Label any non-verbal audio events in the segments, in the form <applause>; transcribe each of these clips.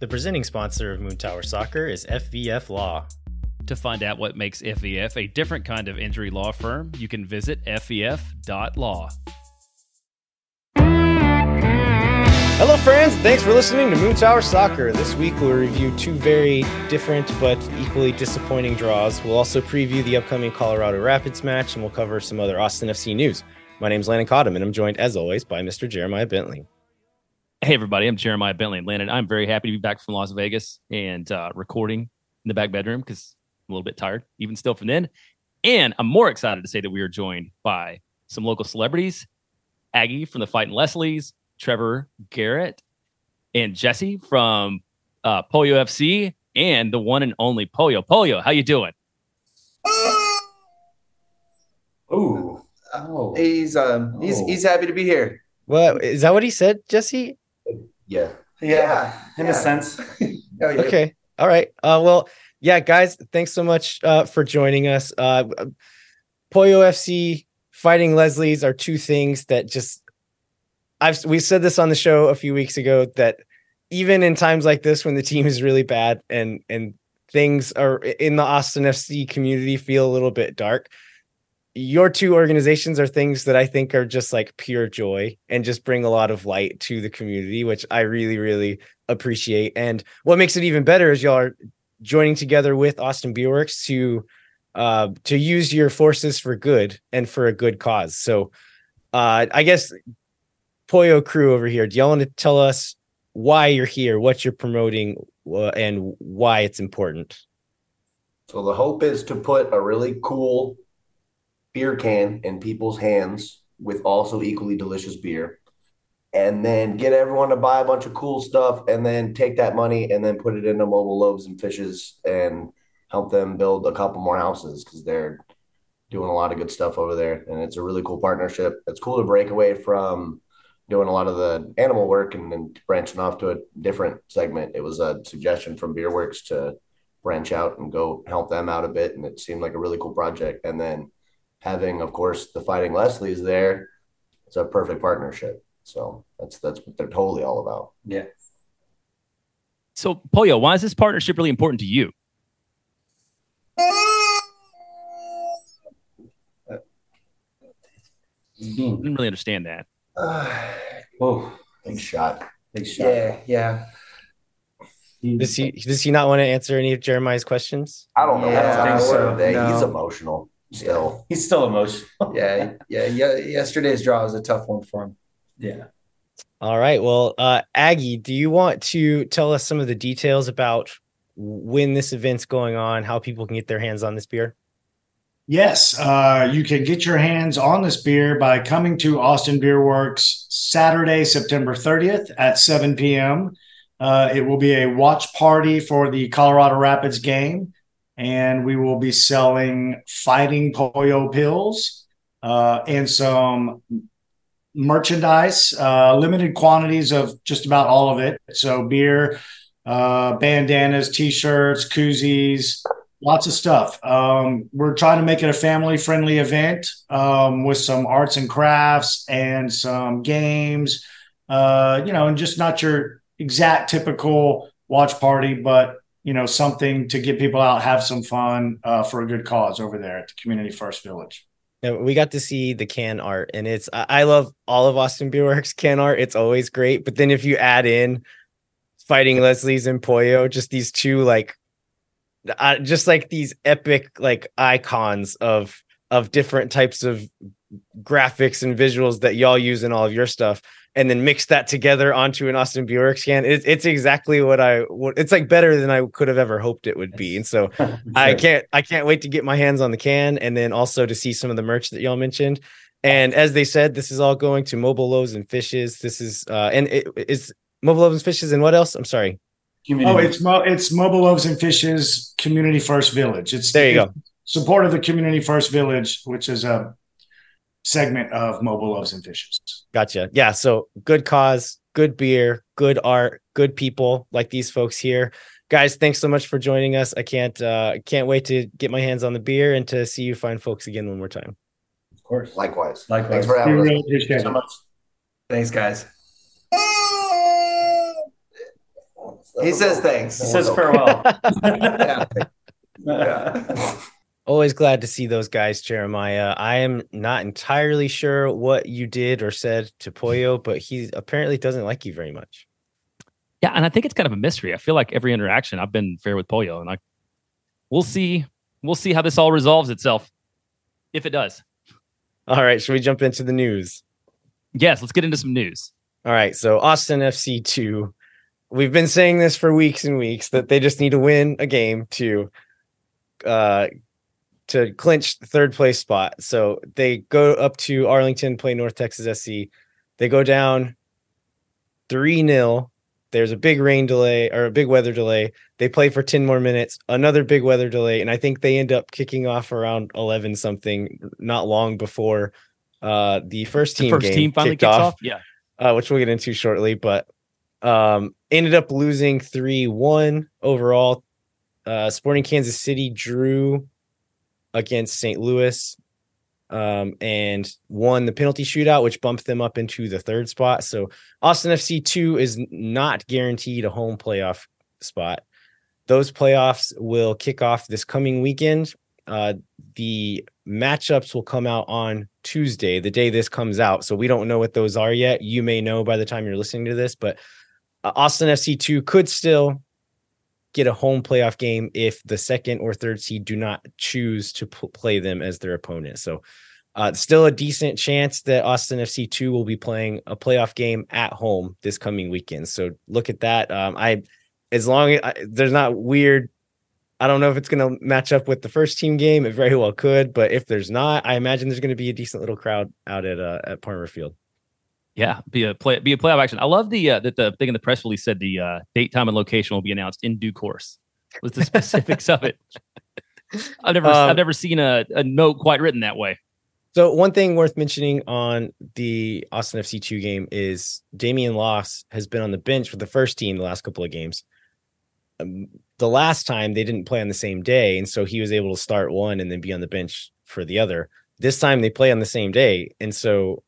The presenting sponsor of Moon Tower Soccer is FVF Law. To find out what makes FVF a different kind of injury law firm, you can visit fvf.law. Hello, friends. Thanks for listening to Moon Tower Soccer. This week we'll review two very different but equally disappointing draws. We'll also preview the upcoming Colorado Rapids match and we'll cover some other Austin FC news. My name is Landon Cottam and I'm joined, as always, by Mr. Jeremiah Bentley. Hey, everybody. I'm Jeremiah Bentley and Landon. I'm very happy to be back from Las Vegas and uh, recording in the back bedroom because I'm a little bit tired, even still from then. And I'm more excited to say that we are joined by some local celebrities Aggie from the Fighting Leslies, Trevor Garrett, and Jesse from uh, Pollo FC, and the one and only Polio. Pollo, how you doing? Ooh. Oh. He's um he's Oh. he's happy to be here. What is that? What he said, Jesse? Yeah. Yeah, In yeah. a sense. <laughs> Oh. Okay. All right. Uh, well, yeah, guys, thanks so much uh, for joining us. Uh, Pollo FC, Fighting Leslie's are two things that just I've we said this on the show a few weeks ago that even in times like this when the team is really bad and and things are in the Austin FC community feel a little bit dark. Your two organizations are things that I think are just like pure joy and just bring a lot of light to the community, which I really, really appreciate. And what makes it even better is y'all are joining together with Austin Beer Works to uh to use your forces for good and for a good cause. So uh I guess Pollo crew over here, do y'all want to tell us why you're here, what you're promoting, uh, and why it's important? So the hope is to put a really cool beer can in people's hands with also equally delicious beer. And then get everyone to buy a bunch of cool stuff and then take that money and then put it into mobile loaves and fishes and help them build a couple more houses because they're doing a lot of good stuff over there. And it's a really cool partnership. It's cool to break away from doing a lot of the animal work and then branching off to a different segment. It was a suggestion from Beerworks to branch out and go help them out a bit. And it seemed like a really cool project. And then having, of course, the Fighting Leslie's there, it's a perfect partnership. So that's that's what they're totally all about. Yeah. So, Pollo, why is this partnership really important to you? I Mm. didn't really understand that. <sighs> oh, Big shot. big shot. Yeah, yeah. Does he does he not want to answer any of Jeremiah's questions? I don't know Yeah, what's I on think so. word today. He's emotional still. He's still emotional. <laughs> yeah, yeah, yeah. Yesterday's draw was a tough one for him. Yeah. All right. Well, uh, Aggie, do you want to tell us some of the details about when this event's going on, how people can get their hands on this beer? Yes, uh, you can get your hands on this beer by coming to Austin Beer Works Saturday, September 30th at 7 p.m. Uh, it will be a watch party for the Colorado Rapids game, and we will be selling Fighting Pollo Pilz uh, and some merchandise, uh, limited quantities of just about all of it. So, beer, uh, bandanas, t shirts, koozies lots of stuff. Um, we're trying to make it a family friendly event um, with some arts and crafts and some games, uh, you know, and just not your exact typical watch party, but you know, something to get people out, have some fun uh, for a good cause over there at the Community First Village. Now, we got to see the can art, and it's I love all of Austin Beer Works can art. It's always great. But then if you add in fighting Leslie's and Pollo, just these two like uh, just like these epic like icons of of different types of graphics and visuals that y'all use in all of your stuff and then mix that together onto an Austin Beer scan. it's, it's exactly what I what it's like better than I could have ever hoped it would be and so <laughs> I can't I can't wait to get my hands on the can and then also to see some of the merch that y'all mentioned. And as they said, this is all going to mobile loaves and fishes. This is uh and it is mobile loaves and fishes and what else? I'm sorry. Oh, it's Mo- it's Mobile Loaves and Fishes Community First Village. It's There you it's go. Support of the Community First Village, which is a segment of Mobile Loaves and Fishes. Gotcha. Yeah. So good cause, good beer, good art, good people like these folks here. Guys, thanks so much for joining us. I can't uh can't wait to get my hands on the beer and to see you fine folks again one more time. Of course. Likewise. Likewise. Thanks for having really us. appreciate so much. Thanks, guys. He says thanks. He says farewell. <laughs> yeah. <laughs> yeah. <laughs> Always glad to see those guys, Jeremiah. I am not entirely sure what you did or said to Pollo, but he apparently doesn't like you very much. Yeah, and I think it's kind of a mystery. I feel like every interaction I've been fair with Pollo, and I we'll see we'll see how this all resolves itself. If it does. All right, should we jump into the news? Yes, let's get into some news. All right, so Austin FC 2. We've been saying this for weeks and weeks that they just need to win a game to uh to clinch third place spot. So they go up to Arlington, play North Texas SC. They go down 3 0. There's a big rain delay or a big weather delay. They play for 10 more minutes, another big weather delay. And I think they end up kicking off around 11 something, not long before uh, the first team, the first team finally kicks off. off. Yeah. Uh, which we'll get into shortly. But um, ended up losing 3 1 overall. Uh, Sporting Kansas City drew against St. Louis um, and won the penalty shootout, which bumped them up into the third spot. So Austin FC 2 is not guaranteed a home playoff spot. Those playoffs will kick off this coming weekend. Uh, the matchups will come out on Tuesday, the day this comes out. So we don't know what those are yet. You may know by the time you're listening to this, but uh, Austin FC 2 could still get a home playoff game if the second or third seed do not choose to p- play them as their opponent. So, uh, still a decent chance that Austin FC two will be playing a playoff game at home this coming weekend. So look at that. Um, I, as long as I, there's not weird, I don't know if it's going to match up with the first team game. It very well could, but if there's not, I imagine there's going to be a decent little crowd out at uh, at Palmer Field. Yeah, be a play, be a playoff action. I love the uh, that the thing in the press release said the uh, date, time, and location will be announced in due course. Was the specifics of it? I've never um, I've never seen a, a note quite written that way. So one thing worth mentioning on the Austin FC two game is Damian Las has been on the bench for the first team the last couple of games. Um, the last time they didn't play on the same day, and so he was able to start one and then be on the bench for the other. This time they play on the same day, and so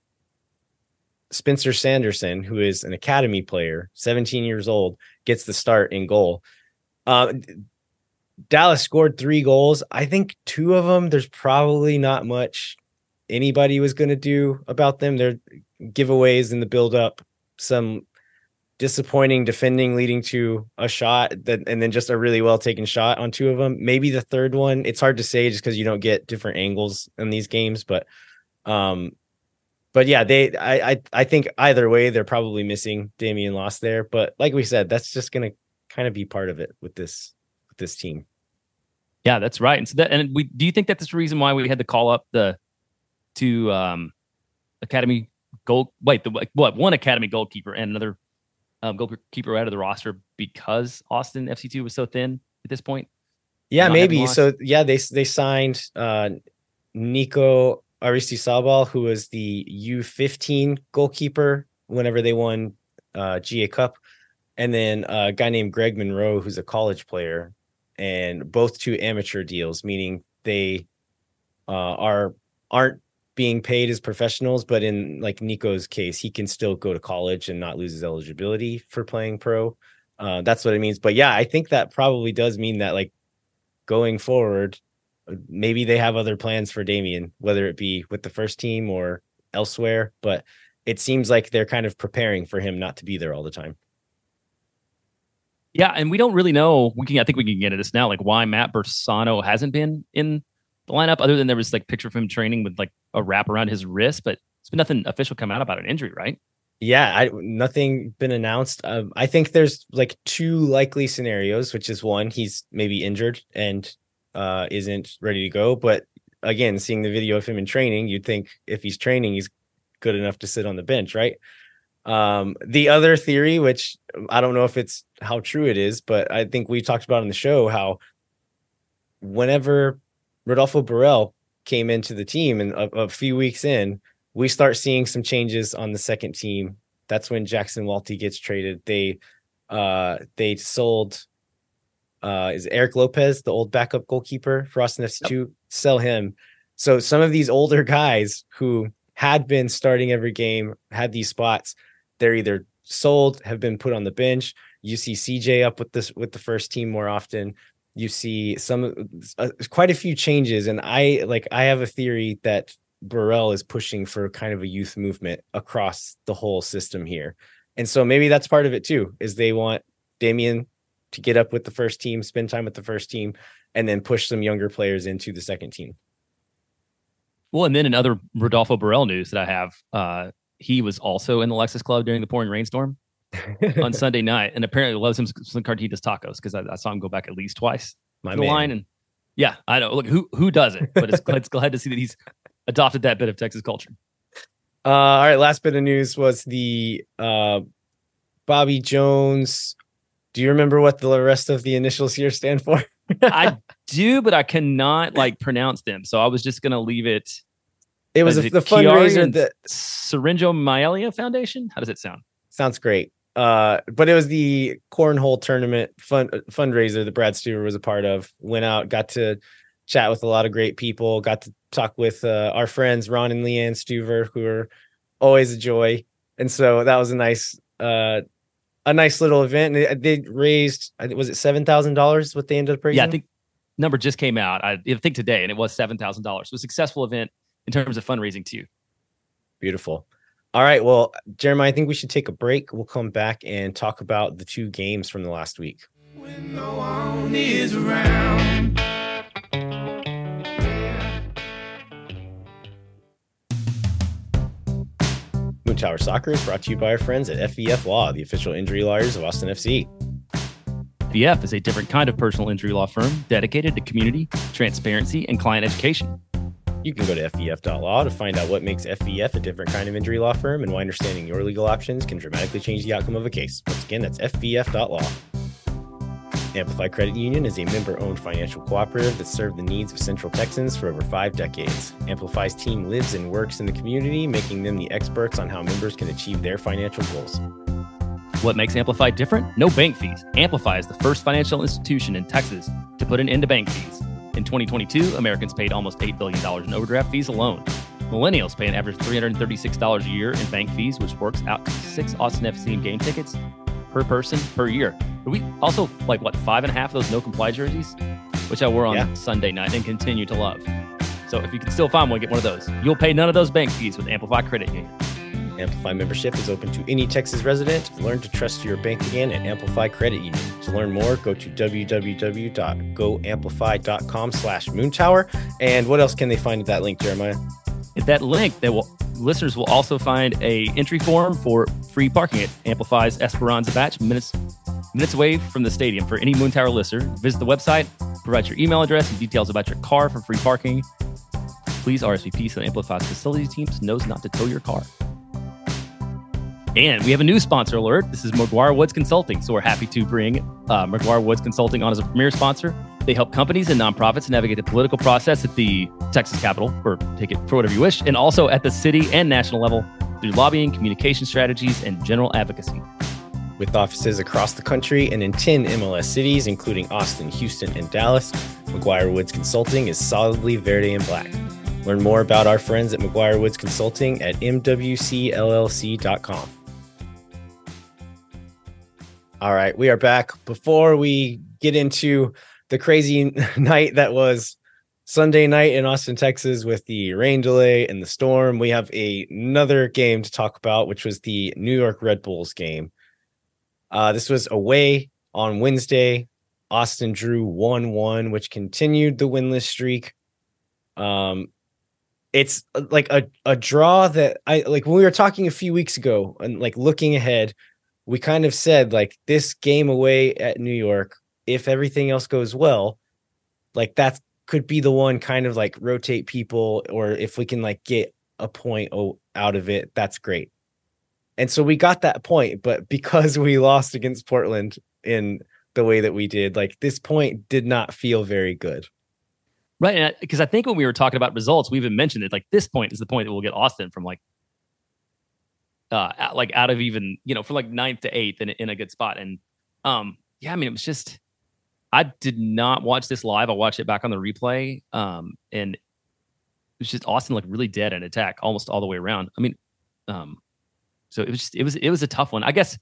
Spencer Sanderson, who is an academy player, 17 years old, gets the start in goal. Uh, Dallas scored three goals. I think two of them, there's probably not much anybody was going to do about them. They're giveaways in the build up, some disappointing defending leading to a shot that and then just a really well taken shot on two of them. Maybe the third one, it's hard to say just because you don't get different angles in these games, but um but yeah, they I, I I think either way they're probably missing Damian Las there. But like we said, that's just gonna kind of be part of it with this with this team. Yeah, that's right. And so that and we do you think that's the reason why we had to call up the two um academy goal wait the what one academy goalkeeper and another um, goalkeeper out of the roster because Austin FC2 was so thin at this point? Yeah, maybe. So yeah, they they signed uh Nico Sabal, who was the U15 goalkeeper whenever they won uh, GA Cup, and then a guy named Greg Monroe, who's a college player, and both two amateur deals, meaning they uh, are aren't being paid as professionals, but in like Nico's case, he can still go to college and not lose his eligibility for playing pro. Uh, that's what it means. But yeah, I think that probably does mean that like going forward, maybe they have other plans for Damian, whether it be with the first team or elsewhere. But it seems like they're kind of preparing for him not to be there all the time. Yeah, and we don't really know. We can, I think, we can get into this now. Like why Matt Bersano hasn't been in the lineup, other than there was like picture of him training with like a wrap around his wrist, but it's been nothing official come out about an injury, right? Yeah, I, nothing been announced. Um, I think there's like two likely scenarios, which is one he's maybe injured and uh, isn't ready to go. But again, seeing the video of him in training, you'd think if he's training, he's good enough to sit on the bench, right? Um, the other theory, which I don't know if it's how true it is, but I think we talked about on the show how whenever Rodolfo Borrell came into the team and a, a, few weeks in, we start seeing some changes on the second team. That's when Jackson Walty gets traded. They uh they sold uh, is Eric Lopez, the old backup goalkeeper for Austin FC2, yep. sell him. So some of these older guys who had been starting every game, had these spots, they're either sold, have been put on the bench. You see CJ up with this with the first team more often. You see some uh, quite a few changes, and I like I have a theory that Borrell is pushing for kind of a youth movement across the whole system here. And so maybe that's part of it too, is they want Damian to get up with the first team, spend time with the first team, and then push some younger players into the second team. Well, and then another Rodolfo Borrell news that I have, uh, he was also in the Lexus Club during the pouring rainstorm <laughs> on Sunday night, and apparently loves him some Cartitas tacos because I, I, saw him go back at least twice. My the man. line, and yeah, I know. Look, who who does it? But it's, it's glad to see that he's adopted that bit of Texas culture. Uh, all right, last bit of news was the uh, Bobby Jones. Do you remember what the rest of the initials here stand for? I <laughs> do, but I cannot like pronounce them. So I was just gonna leave it. It was a, it the fundraiser that Syringo Maelia Foundation. How does it sound? Sounds great. Uh, but it was the cornhole tournament fund fundraiser that Brad Stuver was a part of. Went out, got to chat with a lot of great people. Got to talk with uh, our friends Ron and Leanne Stuver, who are always a joy. And so that was a nice, uh, a nice little event. And they, they raised, was it seven thousand dollars? What they ended up raising? Yeah, I think number just came out. I, I think today, and it was seven thousand dollars. So a successful event in terms of fundraising too. Beautiful. All right. Well, Jeremiah, I think we should take a break. We'll come back and talk about the two games from the last week. When no one is around. Moon Tower Soccer is brought to you by our friends at FVF Law, the official injury lawyers of Austin FC. FVF is a different kind of personal injury law firm dedicated to community, transparency, and client education. You can go to FVF.law to find out what makes FVF a different kind of injury law firm and why understanding your legal options can dramatically change the outcome of a case. Once again, that's FVF.law. Amplify Credit Union is a member owned financial cooperative that served the needs of Central Texans for over five decades. Amplify's team lives and works in the community, making them the experts on how members can achieve their financial goals. What makes Amplify different? No bank fees. Amplify is the first financial institution in Texas to put an end to bank fees. In 2022, Americans paid almost $8 billion in overdraft fees alone. Millennials pay an average $336 a year in bank fees, which works out to six Austin FC game tickets per person per year. But we also like what five and a half of those no comply jerseys, which I wore on yeah. Sunday night and continue to love. So if you can still find one, get one of those. You'll pay none of those bank fees with Amplify Credit Union. Amplify membership is open to any Texas resident. Learn to trust your bank again at Amplify Credit Union. To learn more, go to www.goamplify.com slash moontower. And what else can they find at that link, Jeremiah? At that link, they will listeners will also find a entry form for free parking at Amplify's Esperanza Batch, minutes minutes away from the stadium. For any Moon Tower listener, visit the website, provide your email address and details about your car for free parking. Please RSVP so Amplify's facility teams knows not to tow your car. And we have a new sponsor alert. This is McGuire Woods Consulting. So we're happy to bring uh, McGuire Woods Consulting on as a premier sponsor. They help companies and nonprofits navigate the political process at the Texas Capitol, or take it for whatever you wish, and also at the city and national level through lobbying, communication strategies, and general advocacy. With offices across the country and in 10 MLS cities, including Austin, Houston, and Dallas, McGuire Woods Consulting is solidly verde and black. Learn more about our friends at McGuire Woods Consulting at mwcllc.com. All right, we are back. Before we get into the crazy <laughs> night that was Sunday night in Austin, Texas, with the rain delay and the storm, we have a, another game to talk about, which was the New York Red Bulls game. Uh, this was away on Wednesday. Austin drew 1 1, which continued the winless streak. Um, it's uh, like a, a draw that I like when we were talking a few weeks ago and like looking ahead we kind of said like this game away at New York, if everything else goes well, like that could be the one kind of like rotate people, or if we can like get a point out of it, that's great. And so we got that point, but <laughs> because we lost against Portland in the way that we did, like this point did not feel very good. Right. Because I think when we were talking about results, we even mentioned it like this point is the point that we'll get Austin from like uh, like out of even you know for like ninth to eighth in, in a good spot. And um, yeah, I mean it was just I did not watch this live. I watched it back on the replay, um, and it was just Austin like really dead in attack almost all the way around. I mean, um, so it was just it was it was a tough one. I guess.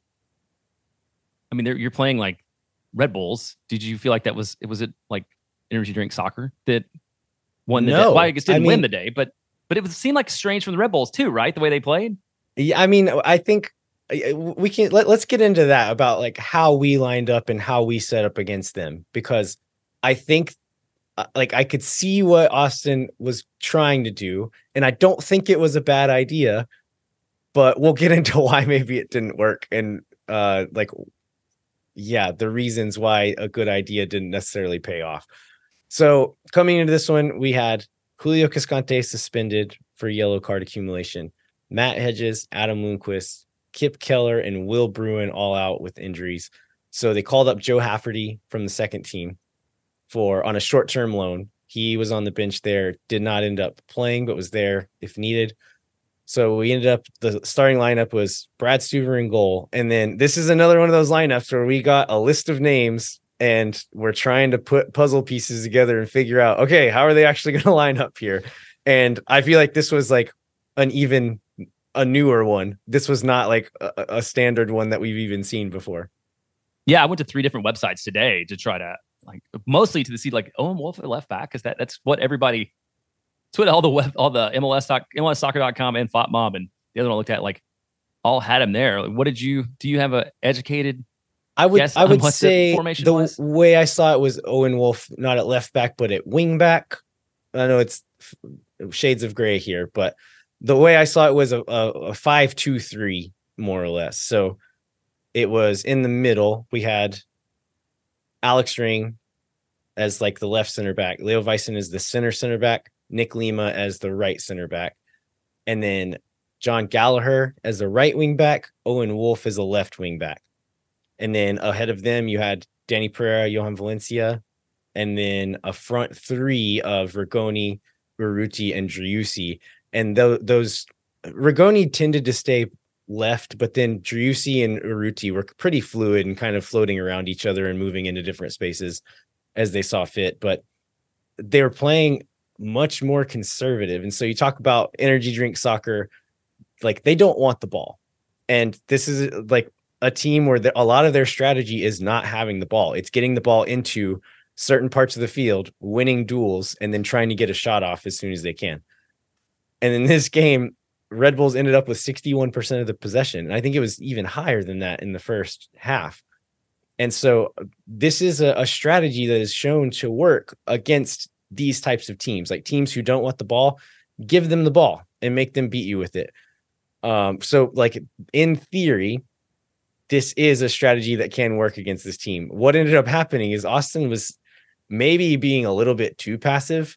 I mean, you're playing like Red Bulls. Did you feel like that was it? Was it like energy drink soccer that won the No. day? Well, I guess didn't I win the day, but but it was, seemed like strange from the Red Bulls too, right? The way they played. Yeah, I mean, I think we can let, let's get into that about like how we lined up and how we set up against them because I think uh, like I could see what Austin was trying to do and I don't think it was a bad idea but we'll get <laughs> into why maybe it didn't work and uh like yeah, the reasons why a good idea didn't necessarily pay off. So, coming into this one, we had Julio Cascante suspended for yellow card accumulation. Matt Hedges, Adam Lundqvist, Kipp Keller, and Will Bruin all out with injuries. So they called up Joe Hafferty from the second team for on a short-term loan. He was on the bench there, did not end up playing, but was there if needed. So we ended up the starting lineup was Brad Stuver in goal. And then this is another one of those lineups where we got a list of names and we're trying to put puzzle pieces together and figure out, okay, how are they actually <laughs> going to line up here? And I feel like this was like an even a newer one. This was not like a, a standard one that we've even seen before. Yeah, I went to three different websites today to try to like mostly to the see like oh, Owen Wolff at left back because that that's what everybody. It's what all the web, all the MLS doc, MLSsoccer.com and FotMob and the other one I looked at like all had him there. Like, what did you do? You have a educated? I would I would the say the was? way I saw it was Owen Wolff not at left back but at wing back. I know it's shades of gray here, but the way I saw it was a, a, a five two three more or less. So it was in the middle. We had Alex Ring as like the left center back, Leo Väisänen is the center center back, Nick Lima as the right center back, and then Jon Gallagher as the right wing back, Owen Wolff as a left wing back. And then ahead of them, you had Dani Pereira, Johan Valencia, and then a front three of Rigoni, Urruti, and Driussi. And tho- those Rigoni tended to stay left, but then Driussi and Urruti were pretty fluid and kind of floating around each other and moving into different spaces as they saw fit. But they were playing much more conservative. And so you talk about energy drink soccer, like they don't want the ball. And this is like a team where the, a lot of their strategy is not having the ball. It's getting the ball into certain parts of the field, winning duels, and then trying to get a shot off as soon as they can. And in this game, Red Bulls ended up with 61% of the possession. And I think it was even higher than that in the first half. And so this is a, a strategy that is shown to work against these types of teams, like teams who don't want the ball, give them the ball and make them beat you with it. Um, so like in theory, this is a strategy that can work against this team. What ended up happening is Austin was maybe being a little bit too passive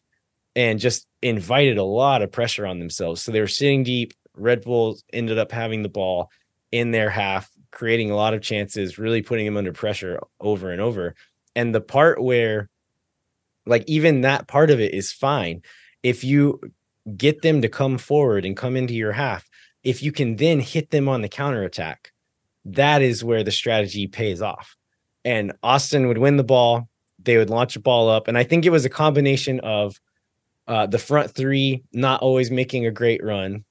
and just invited a lot of pressure on themselves. So they were sitting deep. Red Bulls ended up having the ball in their half, creating a lot of chances, really putting them under pressure over and over. And the part where, like, even that part of it is fine. If you get them to come forward and come into your half, if you can then hit them on the counterattack, that is where the strategy pays off. And Austin would win the ball, they would launch a ball up. And I think it was a combination of uh, the front three not always making a great run.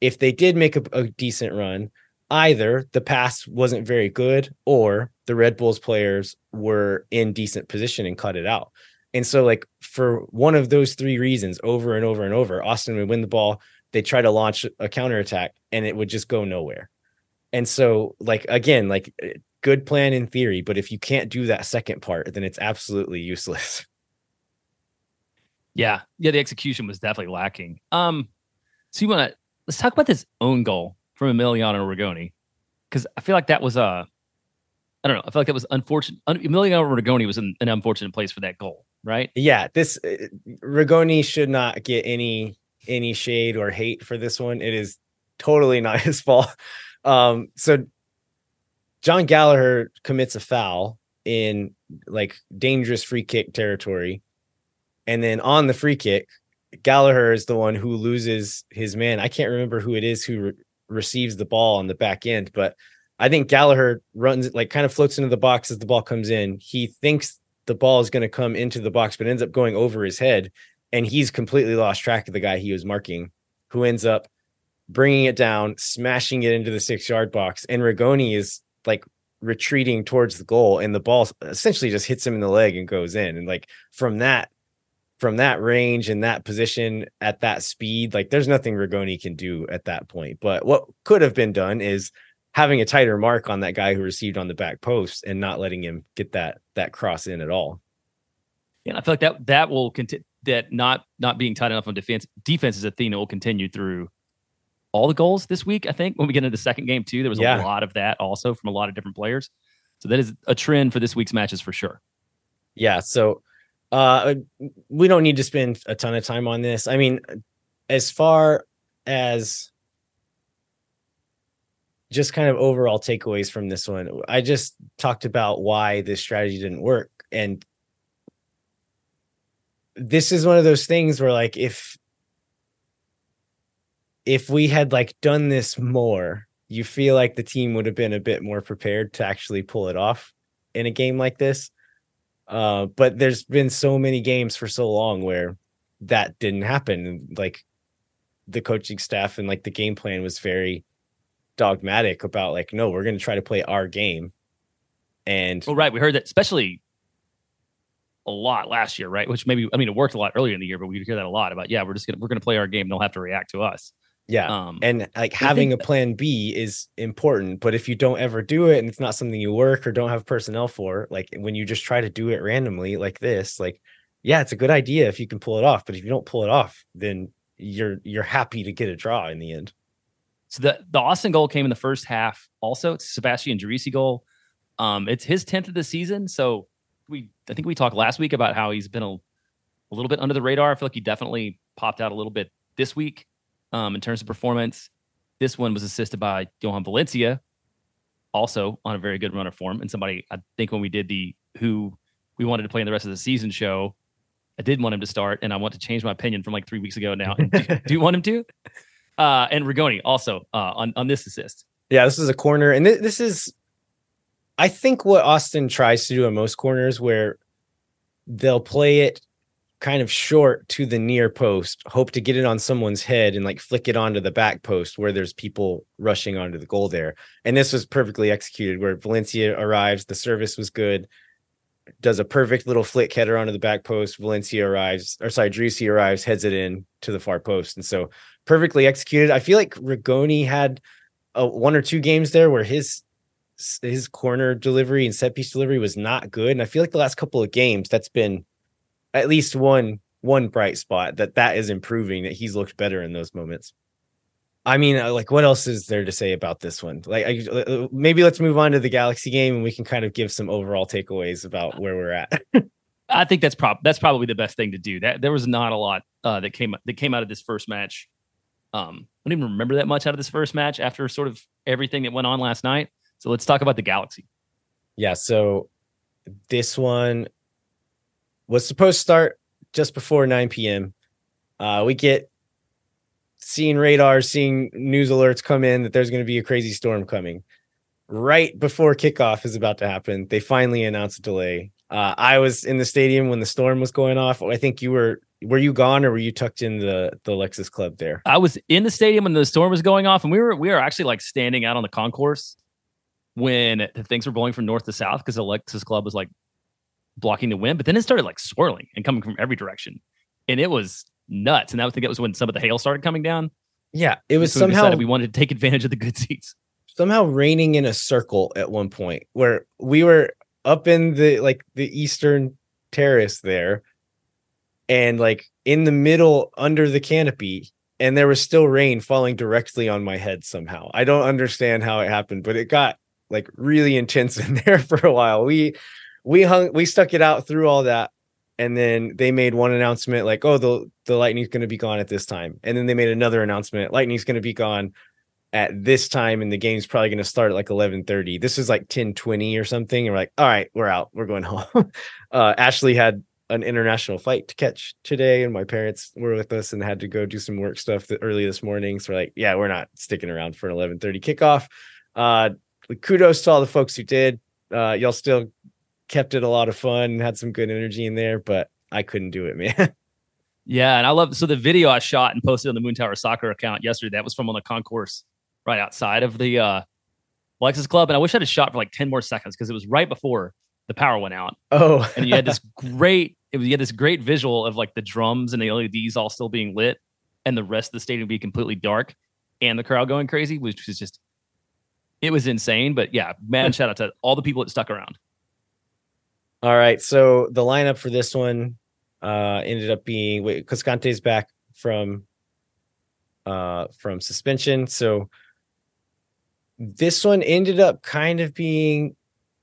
If they did make a, a decent run, either the pass wasn't very good or the Red Bulls players were in decent position and cut it out. And so, like, for one of those three reasons, over and over and over, Austin would win the ball. They try to launch a counterattack and it would just go nowhere. And so, like, again, like, eh, good plan in theory, but if you can't do that second part, then it's absolutely useless. <laughs> Yeah, yeah, the execution was definitely lacking. Um, so you want to let's talk about this own goal from Emiliano Rigoni because I feel like that was a, I don't know, I feel like that was unfortunate. Un- Emiliano Rigoni was in an unfortunate place for that goal, right? yeah this uh, Rigoni should not get any any shade or hate for this one it is totally not <laughs> his fault um so jon gallagher commits a foul in like dangerous free kick territory and then on the free kick gallagher is the one who loses his man i can't remember who it is who re- receives the ball on the back end but i think gallagher runs like kind of floats into the box as the ball comes in he thinks the ball is going to come into the box, but ends up going over his head. And he's completely lost track of the guy he was marking, who ends up bringing it down, smashing it into the six yard box. And Rigoni is like retreating towards the goal and the ball essentially just hits him in the leg and goes in and like from that from that range and that position at that speed like there's nothing Rigoni can do at that point but what could have been done is having a tighter mark on that guy who received on the back post and not letting him get that that cross in at all yeah, I feel like that that will continue that not not being tight enough on defense defense is a theme that will continue through all the goals this week. I think when we get into the second game too, there was Yeah. a lot of that also from a lot of different players. So that is a trend for this week's matches for sure. yeah so uh we don't need to spend a ton of time on this. I mean as far as just kind of overall takeaways from this one i just talked about why this strategy didn't work. And this is one of those things where like if if we had like done this more you feel like the team would have been a bit more prepared to actually pull it off in a game like this uh, but there's been so many games for so long where that didn't happen. Like the coaching staff and like the game plan was very dogmatic about like, no, we're going to try to play our game. And Well, right, we heard that especially a lot last year, right? Which maybe I mean it worked a lot earlier in the year, but we hear that a lot about yeah, we're just gonna we're gonna play our game. They'll have to react to us. Yeah, Um, and like having a plan B is important. But if you don't ever do it and it's not something you work or don't have personnel for, like when you just try to do it randomly like this, like yeah, it's a good idea if you can pull it off. But if you don't pull it off, then you're you're happy to get a draw in the end. So the the Austin goal came in the first half. Also, it's Sebastian Driussi goal. Um, it's his tenth of the season. So we I think we talked last week about how he's been a, a little bit under the radar. I feel like he definitely popped out a little bit this week um, in terms of performance. This one was assisted by Johan Valencia, also on a very good runner form. And somebody I think when we did the who we wanted to play in the rest of the season show, I did want him to start, and I want to change my opinion from like three weeks ago now. <laughs> do, do you want him to? Uh, and Rigoni also uh, on on this assist. Yeah, this is a corner, and thi- this is, I think, what Austin tries to do in most corners, where they'll play it kind of short to the near post, hope to get it on someone's head, and like flick it onto the back post where there's people rushing onto the goal there. And this was perfectly executed, where Valencia arrives, the service was good, does a perfect little flick header onto the back post. Valencia arrives, or sorry, Driussi arrives, heads it in to the far post, and so perfectly executed. I feel like Rigoni had uh, one or two games there where his his corner delivery and set piece delivery was not good, and I feel like the last couple of games that's been at least one one bright spot that that is improving that he's looked better in those moments. I mean, uh, like, what else is there to say about this one? Like, I, uh, maybe let's move on to the Galaxy game, and we can kind of give some overall takeaways about where we're at. <laughs> I think that's prob that's probably the best thing to do. That there was not a lot uh, that came that came out of this first match. Um, I don't even remember that much out of this first match after sort of everything that went on last night. So let's talk about the Galaxy. Yeah, so this one was supposed to start just before 9 p.m. Uh, we get seeing radars, seeing news alerts come in that there's going to be a crazy storm coming. Right before kickoff is about to happen, they finally announce a delay. Uh, I was in the stadium when the storm was going off. I think you were. Were you gone, or were you tucked in the the Lexus Club there? I was in the stadium when the storm was going off, and we were we were actually like standing out on the concourse when the things were blowing from north to south because the Lexus Club was like blocking the wind. But then it started like swirling and coming from every direction, and it was nuts. And I think that was when some of the hail started coming down. Yeah, it was So we somehow decided we wanted to take advantage of the good seats. somehow raining in a circle at one point where we were up in the like the eastern terrace there and like in the middle under the canopy and there was still rain falling directly on my head somehow i don't understand how it happened but it got like really <laughs> intense in there for a while we we hung we stuck it out through all that and then they made one announcement like oh the the lightning's going to be gone at this time and then they made another announcement lightning's going to be gone at this time and the game's probably going to start at like 11:30. This is like 10:20 or something and we're like, "All right, we're out. We're going <laughs> home." uh Ashley had an international flight to catch today and my parents were with us and had to go do some work stuff early this morning. So we're like, "Yeah, we're not sticking around for an 11:30 kickoff." Uh kudos to all the folks who did. Uh y'all still kept it a lot of fun, had some good energy in there, but I couldn't do it, <laughs> man. Yeah, and I love so the video I shot and posted on the Moon Tower Soccer account yesterday. That was from on the concourse right outside of the uh Lexus Club, and I wish I had shot for like 10 more seconds because it was right before the power went out. Oh, <laughs> And you had this great, it was you had this great visual of like the drums and the LEDs all still being lit and the rest of the stadium being completely dark and the crowd going crazy, which was just it was insane. But yeah, man, shout out to all the people that stuck around. All right. So the lineup for this one uh ended up being wait, Cascante's back from uh from suspension. So this one ended up kind of being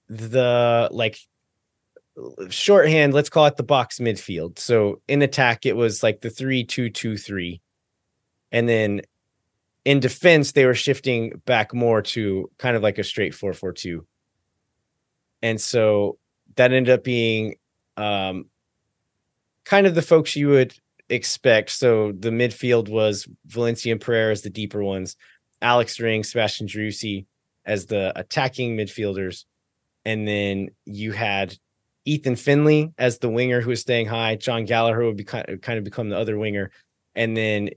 the like shorthand, let's call it the box midfield. So in attack, it was like the three two two three. And then in defense, they were shifting back more to kind of like a straight four four two. And so that ended up being um, kind of the folks you would expect. So the midfield was Valencia and Pereira as the deeper ones, Alex Ring, Sebastian Driussi as the attacking midfielders, and then you had Ethan Finlay as the winger who was staying high. Jon Gallagher would be kind of, become the other winger, and then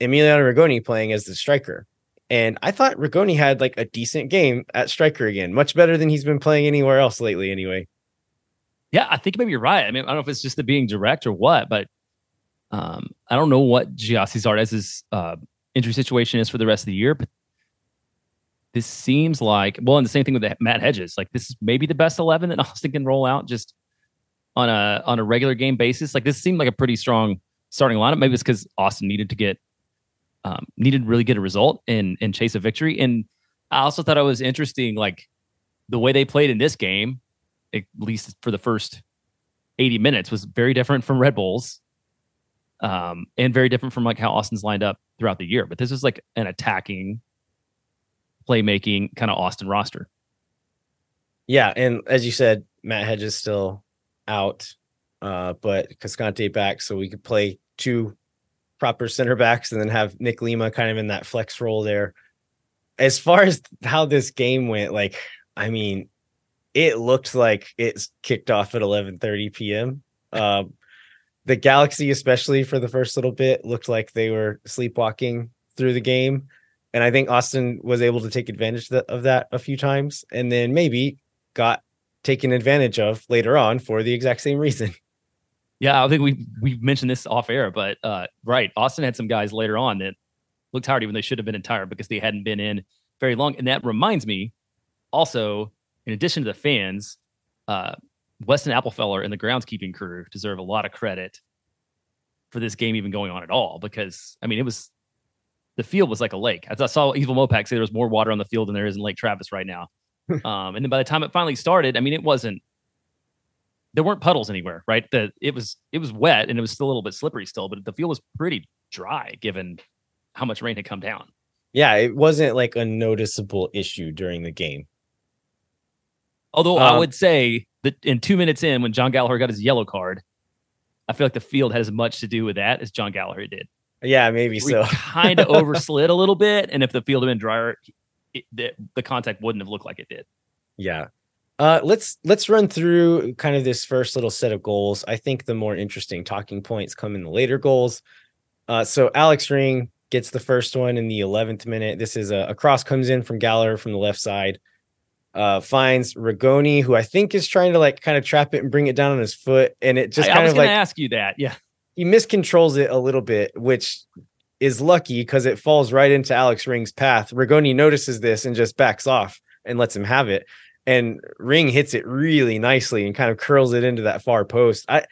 Emiliano Rigoni playing as the striker. And I thought Rigoni had like a decent game at striker again, much better than he's been playing anywhere else lately, anyway. Yeah, I think maybe you're right. I mean, I don't know if it's just the being direct or what, but um, I don't know what Gyasi Zardes's uh, injury situation is for the rest of the year, but this seems like well, and the same thing with Matt Hedges. Like this is maybe the best eleven that <laughs> Austin can roll out just on a on a regular game basis. Like this seemed like a pretty strong starting lineup. Maybe it's because Austin needed to get um, needed really get a result and and chase a victory. And I also thought it was interesting, like the way they played in this game, at least for the first 80 minutes, was very different from Red Bulls. Um, and very different from like how Austin's lined up throughout the year. But this was like an attacking, playmaking kind of Austin roster. Yeah, and as you said, Matt Hedges still out, uh, but Cascante back, so we could play two proper center backs and then have Nick Lima kind of in that flex role there. As far as how this game went, like I mean, it looked like it's kicked off at 11:30 p.m. Um, the Galaxy, especially for the first little bit, looked like they were sleepwalking through the game, and I think Austin was able to take advantage of that a few times, and then maybe got taken advantage of later on for the exact same reason. Yeah, I think we we mentioned this off air, but uh, right, Austin had some guys later on that looked tired even they should have been in tired because they hadn't been in very long. And that reminds me, also, in addition to the fans, uh, Weston Applefeller and the groundskeeping crew deserve a lot of credit for this game even going on at all because I mean it was the field was like a lake. As I saw Evil Mopac say there was more water on the field than there is in Lake Travis right now. <laughs> um, and then by the time it finally started, I mean it wasn't there weren't puddles anywhere, right? The it was it was wet and it was still a little bit slippery still, but the field was pretty dry given how much rain had come down. Yeah, it wasn't like a noticeable issue during the game. Although I Um, would say that in two minutes in, when Jon Gallagher got his yellow card, I feel like the field had as much to do with that as Jon Gallagher did. Yeah, maybe We so. <laughs> kind of overslid a little bit, and if the field had been drier, it, the, the contact wouldn't have looked like it did. Yeah. Uh, let's let's run through kind of this first little set of goals. I think the more interesting talking points come in the later goals. Uh, so Alex Ring gets the first one in the 11th minute. This is a, a cross comes in from Gallagher from the left side. Uh, finds Rigoni, who I think is trying to like kind of trap it and bring it down on his foot, and it just I, I kind was of like ask you that. Yeah, he miscontrols it a little bit, which is lucky because it falls right into Alex Ring's path. Rigoni notices this and just backs off and lets him have it. And Ring hits it really nicely and kind of curls it into that far post. I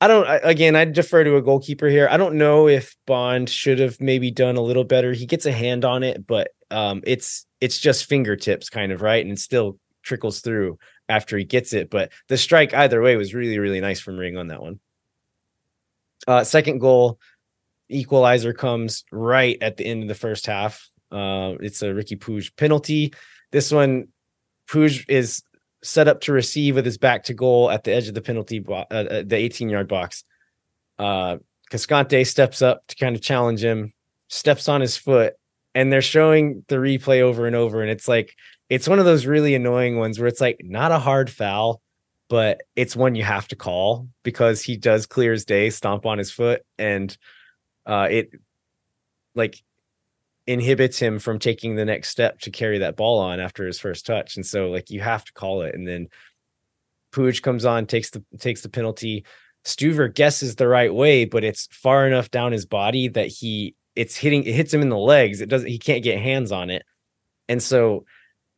I don't I, again, I defer to a goalkeeper here. I don't know if Bond should have maybe done a little better. He gets a hand on it, but um it's it's just fingertips kind of, right? And it still trickles through after he gets it, but the strike either way was really really nice from Ring on that one. Uh, second goal, equalizer comes right at the end of the first half. Uh, it's a Ricky Puig penalty. This one, Puig is set up to receive with his back to goal at the edge of the penalty, bo- uh, uh, the 18 yard box. Uh, Cascante steps up to kind of challenge him, steps on his foot, and they're showing the replay over and over. And it's like, it's one of those really annoying ones where it's like not a hard foul, but it's one you have to call because he does clear as day stomp on his foot and uh it like inhibits him from taking the next step to carry that ball on after his first touch. And so like you have to call it. And then Puig comes on, takes the takes the penalty. Stuver guesses the right way, but it's far enough down his body that he it's hitting it hits him in the legs. It doesn't he can't get hands on it. And so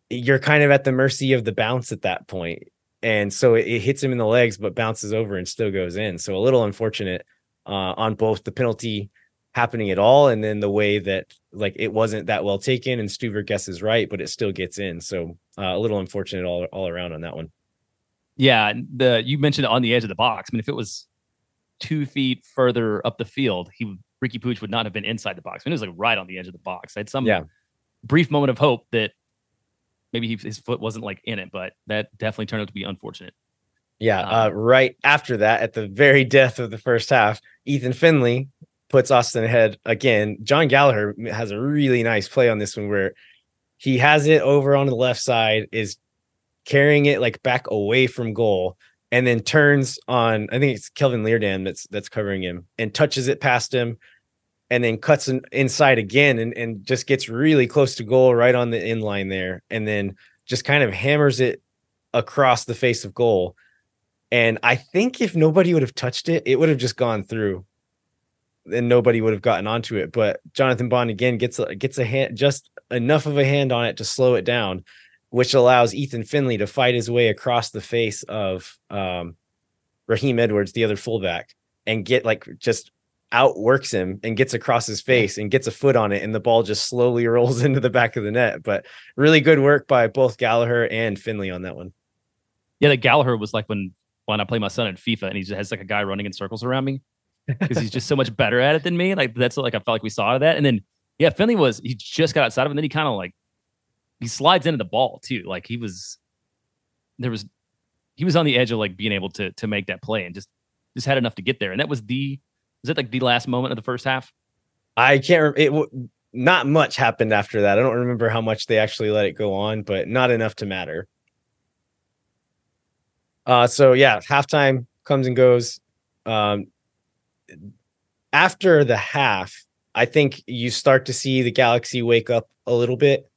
you're kind of at the mercy of the bounce at that point. And so it, it hits him in the legs, but bounces over and still goes in. So a little unfortunate uh, on both the penalty happening at all and then the way that like it wasn't that well taken and Stuver guesses right, but it still gets in. So uh, a little unfortunate all, all around on that one. Yeah, the you mentioned on the edge of the box. I mean, if it was two feet further up the field, he Riqui Puig would not have been inside the box. I mean, it was like right on the edge of the box. I had some Yeah. brief moment of hope that maybe he, his foot wasn't like in it, but that definitely turned out to be unfortunate. Yeah, uh, Um, right after that, at the very death of the first half, Ethan Finlay puts Austin ahead again. Jon Gallagher has a really nice play on this one where he has it over on the left side, is carrying it like back away from goal, and then turns on. I think it's Kelvin Leerdam that's that's covering him and touches it past him, and then cuts in, inside again and and just gets really close to goal right on the inline there, and then just kind of hammers it across the face of goal. And I think if nobody would have touched it, it would have just gone through, and nobody would have gotten onto it. But Jonathan Bond again gets a, gets a hand, just enough of a hand on it to slow it down, which allows Ethan Finlay to fight his way across the face of um, Raheem Edwards, the other fullback, and get like just outworks him and gets across his face and gets a foot on it, and the ball just slowly <laughs> rolls into the back of the net. But really good work by both Gallagher and Finlay on that one. Yeah, that Gallagher was like when when I play my son in FIFA and he just has like a guy running in circles around me because he's just so much better at it than me. Like that's like I felt like we saw that. And then yeah, Finlay was he just got outside of it, and then he kind of like he slides into the ball too. Like he was there was he was on the edge of like being able to to make that play and just just had enough to get there. And that was the was that like the last moment of the first half? I can't. It not much happened after that. I don't remember how much they actually let it go on, but not enough to matter. Uh, so yeah, halftime comes and goes. Um, after the half, I think you start to see the Galaxy wake up a little bit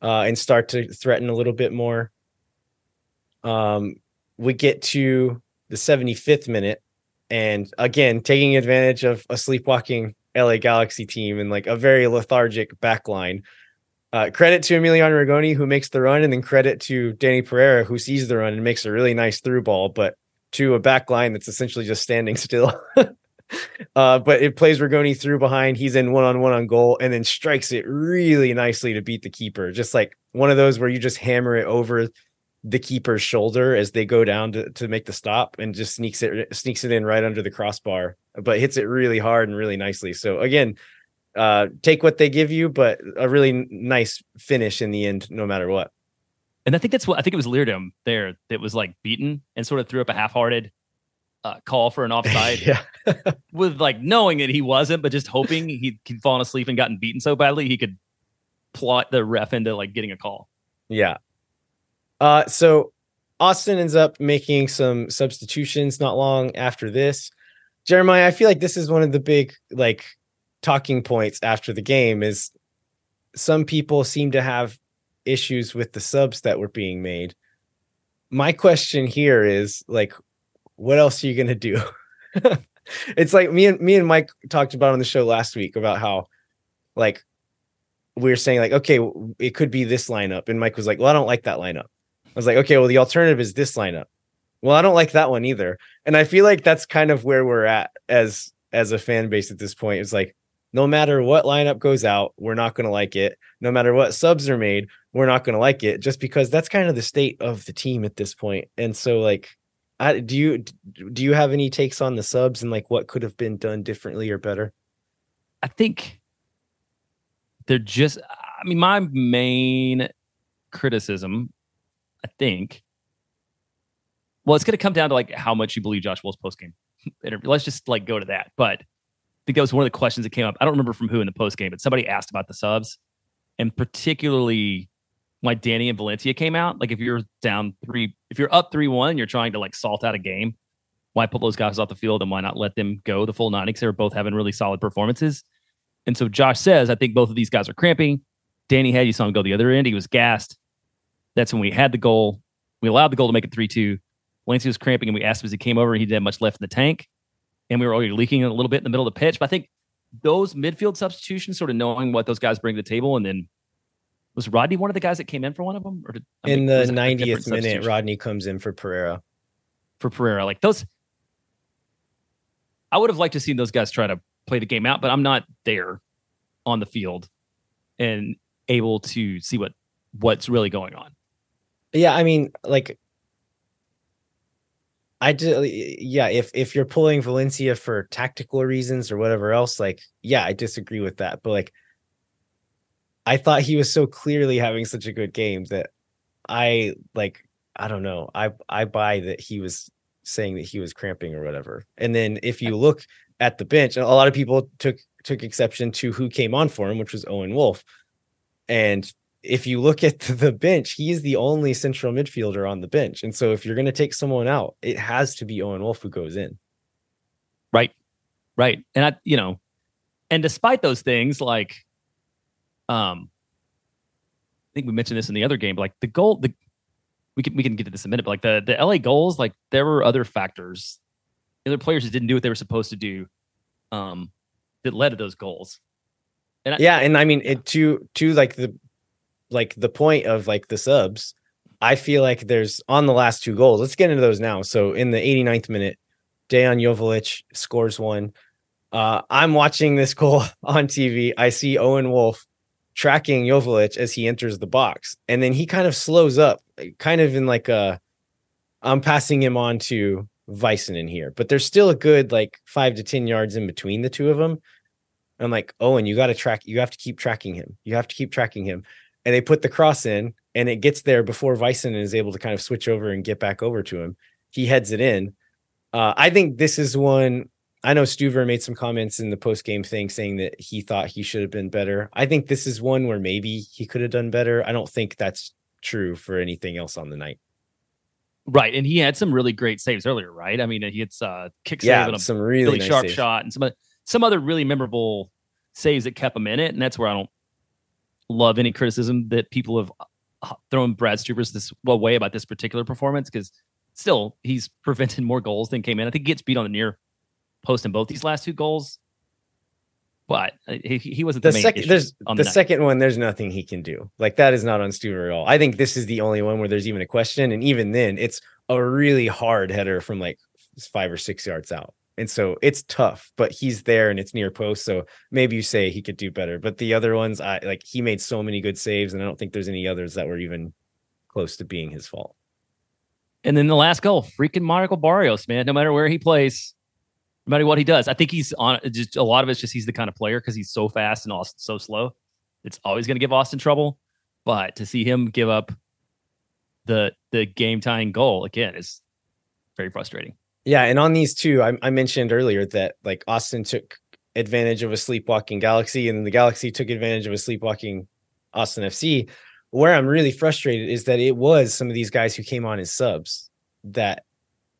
uh, and start to threaten a little bit more. Um, we get to the 75th minute, and again, taking advantage of a sleepwalking LA Galaxy team and like a very lethargic back line. Uh, credit to Emiliano Rigoni who makes the run, and then credit to Dani Pereira who sees the run and makes a really nice through ball, but to a back line that's essentially just standing <laughs> still. Uh, but it plays Rigoni through behind. He's in one on one on goal and then strikes it really nicely to beat the keeper. Just like one of those where you just hammer it over the keeper's shoulder as they go down to, to make the stop and just sneaks it sneaks it in right under the crossbar, but hits it really hard and really nicely. So again, uh, take what they give you, but a really nice finish in the end, no matter what. And I think that's what I think it was Leerdam there that was like beaten and sort of threw up a half-hearted uh, call for an <laughs> offside yeah, <laughs> with like knowing that he wasn't, but just hoping he'd, he'd fallen asleep and gotten beaten so badly he could plot the ref into like getting a call. yeah. Uh, so Austin ends up making some substitutions not long after this. Jeremiah, I feel like this is one of the big like talking points after the game is some people seem to have issues with the subs that were being made. My question here is like, what else are you gonna do? <laughs> it's like me and me and Mike talked about on the show last week about how like we were saying like, okay, it could be this lineup, and Mike was like, well, I don't like that lineup. I was like, okay, well, the alternative is this lineup. Well, I don't like that one either. And I feel like that's kind of where we're at as as a fan base at this point. It's like no matter what lineup goes out, we're not going to like it. No matter what subs are made, we're not going to like it just because that's kind of the state of the team at this point. And so like I, do you do you have any takes on the subs and like what could have been done differently or better? I think they're just I mean my main criticism I think well it's going to come down to like how much you believe Josh Wolff's post game <laughs> interview. Let's just like go to that. But I think that was one of the questions that came up. I don't remember from who in the post game, but somebody asked about the subs and particularly why Dani and Valencia came out. Like if you're down three, if you're up three one, you're trying to like salt out a game. Why put those guys off the field and why not let them go the full nine? Because they were both having really solid performances. And so Josh says, I think both of these guys are cramping. Dani had you saw him go the other end. He was gassed. That's when we had the goal. We allowed the goal to make it 3 2. Valencia was cramping, and we asked him as he came over, he didn't have much left in the tank. And we were already leaking a little bit in the middle of the pitch. But I think those midfield substitutions, sort of knowing what those guys bring to the table, and then was Rodney one of the guys that came in for one of them? Or did, I In mean, the was it a different 90th minute, Rodney comes in for Pereira. for Pereira. Like those, I would have liked to see those guys try to play the game out, but I'm not there on the field and able to see what what's really going on. Yeah, I mean, like, I do. Uh, yeah, if if you're pulling Valencia for tactical reasons or whatever else, like, yeah, I disagree with that. But like, I thought he was so clearly having such a good game that I like. I don't know. I I buy that he was saying that he was cramping or whatever. And then if you look at the bench, a lot of people took took exception to who came on for him, which was Owen Wolff. And if you look at <laughs> the bench, he is the only central midfielder on the bench. And so if you're going to take someone out, it has to be Owen Wolff who goes in. Right. Right. And I, you know, and despite those things, like, um, I think we mentioned this in the other game, but like the goal, the, we can, we can get to this in a minute, but like the, the LA goals, like there were other factors, other players that didn't do what they were supposed to do, um, that led to those goals. And I, Yeah, and I mean it to to like the like the point of like the subs, I feel like there's on the last two goals. Let's get into those now. So in the 89th minute, Dejan Jovic scores one. Uh, I'm watching this goal <laughs> on TV. I see Owen Wolff tracking Jovic as he enters the box, and then he kind of slows up, kind of in like a I'm passing him on to Väisänen here, but there's still a good like five to ten yards in between the two of them. I'm like, Owen, you got to track, you have to keep tracking him. You have to keep tracking him. And they put the cross in and it gets there before Väisänen is able to kind of switch over and get back over to him. He heads it in. Uh, I think this is one. I know Stuver made some comments in the post game thing saying that he thought he should have been better. I think this is one where maybe he could have done better. I don't think that's true for anything else on the night. right. And he had some really great saves earlier, right? I mean, he hits uh kick save Yeah, and a some really really nice sharp saves. shot and some some other really memorable saves that kept him in it. And that's where I don't love any criticism that people have uh, thrown Brad Stuver's this way about this particular performance because still he's prevented more goals than came in. I think he gets beat on the near post in both these last two goals, but uh, he, he wasn't the, the second there's on the night. second one there's nothing he can do. Like that is not on Stuver at all. I think this is the only one where there's even a question and even then it's a really hard header from like five or six yards out. And so it's tough but he's there and it's near post so maybe you say he could do better. But the other ones i like he made so many good saves and i don't think there's any others that were even close to being his fault. And then the last goal, freaking Marco Barrios, man. No matter where he plays, no matter what he does, I think he's on. Just a lot of it's just he's the kind of player because he's so fast and Austin so slow. It's always going to give Austin trouble. But to see him give up the the game tying goal again is very frustrating. Yeah, and on these two, I, I mentioned earlier that like Austin took advantage of a sleepwalking Galaxy, and the Galaxy took advantage of a sleepwalking Austin FC. Where I'm really frustrated is that it was some of these guys who came on as subs that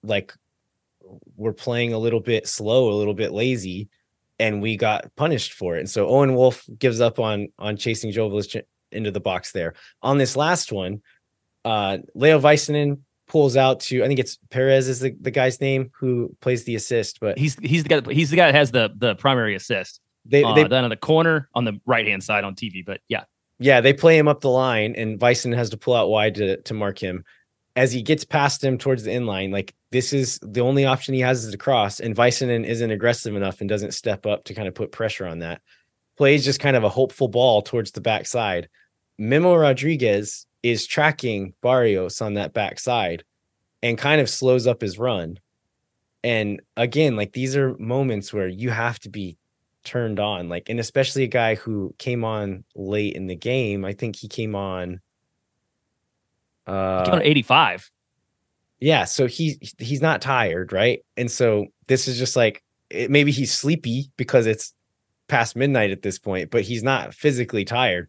like were playing a little bit slow, a little bit lazy, and we got punished for it. And so Owen Wolff gives up on on chasing Jovic into the box there. On this last one, uh Leo Väisänen pulls out to I think it's Perez is the, the guy's name who plays the assist, but He's he's the guy he's the guy that has the the primary assist. they, Uh, they down in the corner on the right hand side on TV. But yeah, yeah, they play him up the line and Vicen has to pull out wide to to mark him. As he gets past him towards the end line, like this is the only option he has is to cross, and Väisänen isn't aggressive enough and doesn't step up to kind of put pressure on that. Plays just kind of a hopeful ball towards the backside. Memo Rodriguez is tracking Barrios on that backside and kind of slows up his run. And again, like these are moments where you have to be turned on, like, and especially a guy who came on late in the game. I think he came on. Uh, came on 85. yeah, so he he's not tired, right? And so this is just like it, maybe he's sleepy because it's past midnight at this point, but he's not physically tired.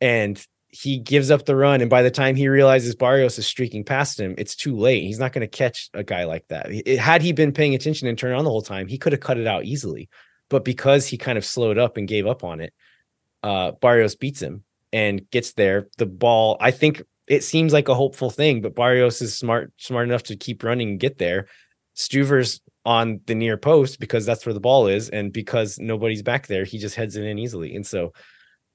And he gives up the run, and by the time he realizes Barrios is streaking past him, it's too late. He's not going to catch a guy like that. It- had he been paying attention and turned on the whole time, he could have cut it out easily. but because he kind of slowed up and gave up on it, uh, Barrios beats him and gets there. The ball, I think it seems like a hopeful thing, but Barrios is smart, smart enough to keep running and get there. Stuver's on the near post because that's where the ball is, and because nobody's back there, he just heads it in easily. And so,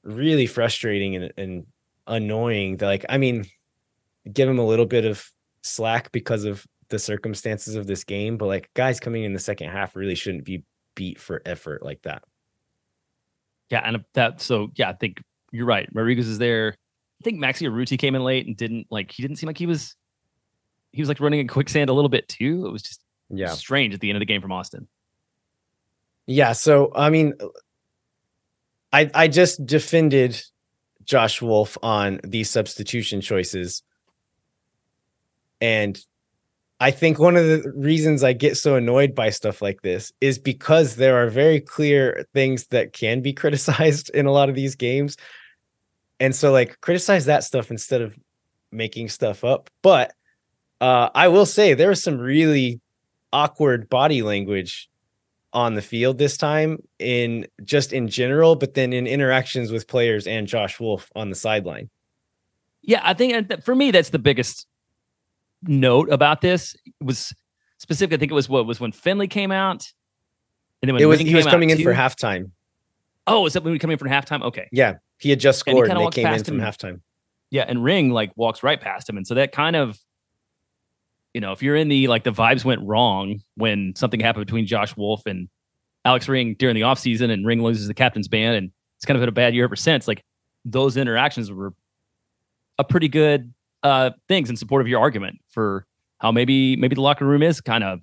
really frustrating and, and annoying. That like, I mean, give him a little bit of slack because of the circumstances of this game, but like guys coming in the second half really shouldn't be beat for effort like that. Yeah, and that so yeah, I think you're right. Rodriguez is there. I think Maxi Urruti came in late and didn't like he didn't seem like he was he was like running in quicksand a little bit too. It was just yeah strange at the end of the game from Austin. Yeah, so I mean I I just defended Josh Wolff on these substitution choices. And I think one of the reasons I get so annoyed by stuff like this is because there are very clear things that can be <laughs> criticized in a lot of these games. And so like criticize that stuff instead of making stuff up. But uh I will say there was some really awkward body language on the field this time in just in general, but then in interactions with players and Josh Wolff on the sideline. Yeah, I think for me that's the biggest note about this was specific. I think it was what was when Finlay came out, and then when it was he was coming in too. for halftime. Oh, is that when we coming in for halftime? Okay, yeah, he had just scored, and, and they came in from halftime. Yeah, and Ring like walks right past him, and so that kind of, you know, if you're in the like the vibes went wrong when something happened between Josh Wolff and Alex Ring during the offseason, and Ring loses the captain's band, and it's kind of been a bad year ever since. Like those interactions were a pretty good uh, things in support of your argument for how maybe maybe the locker room is kind of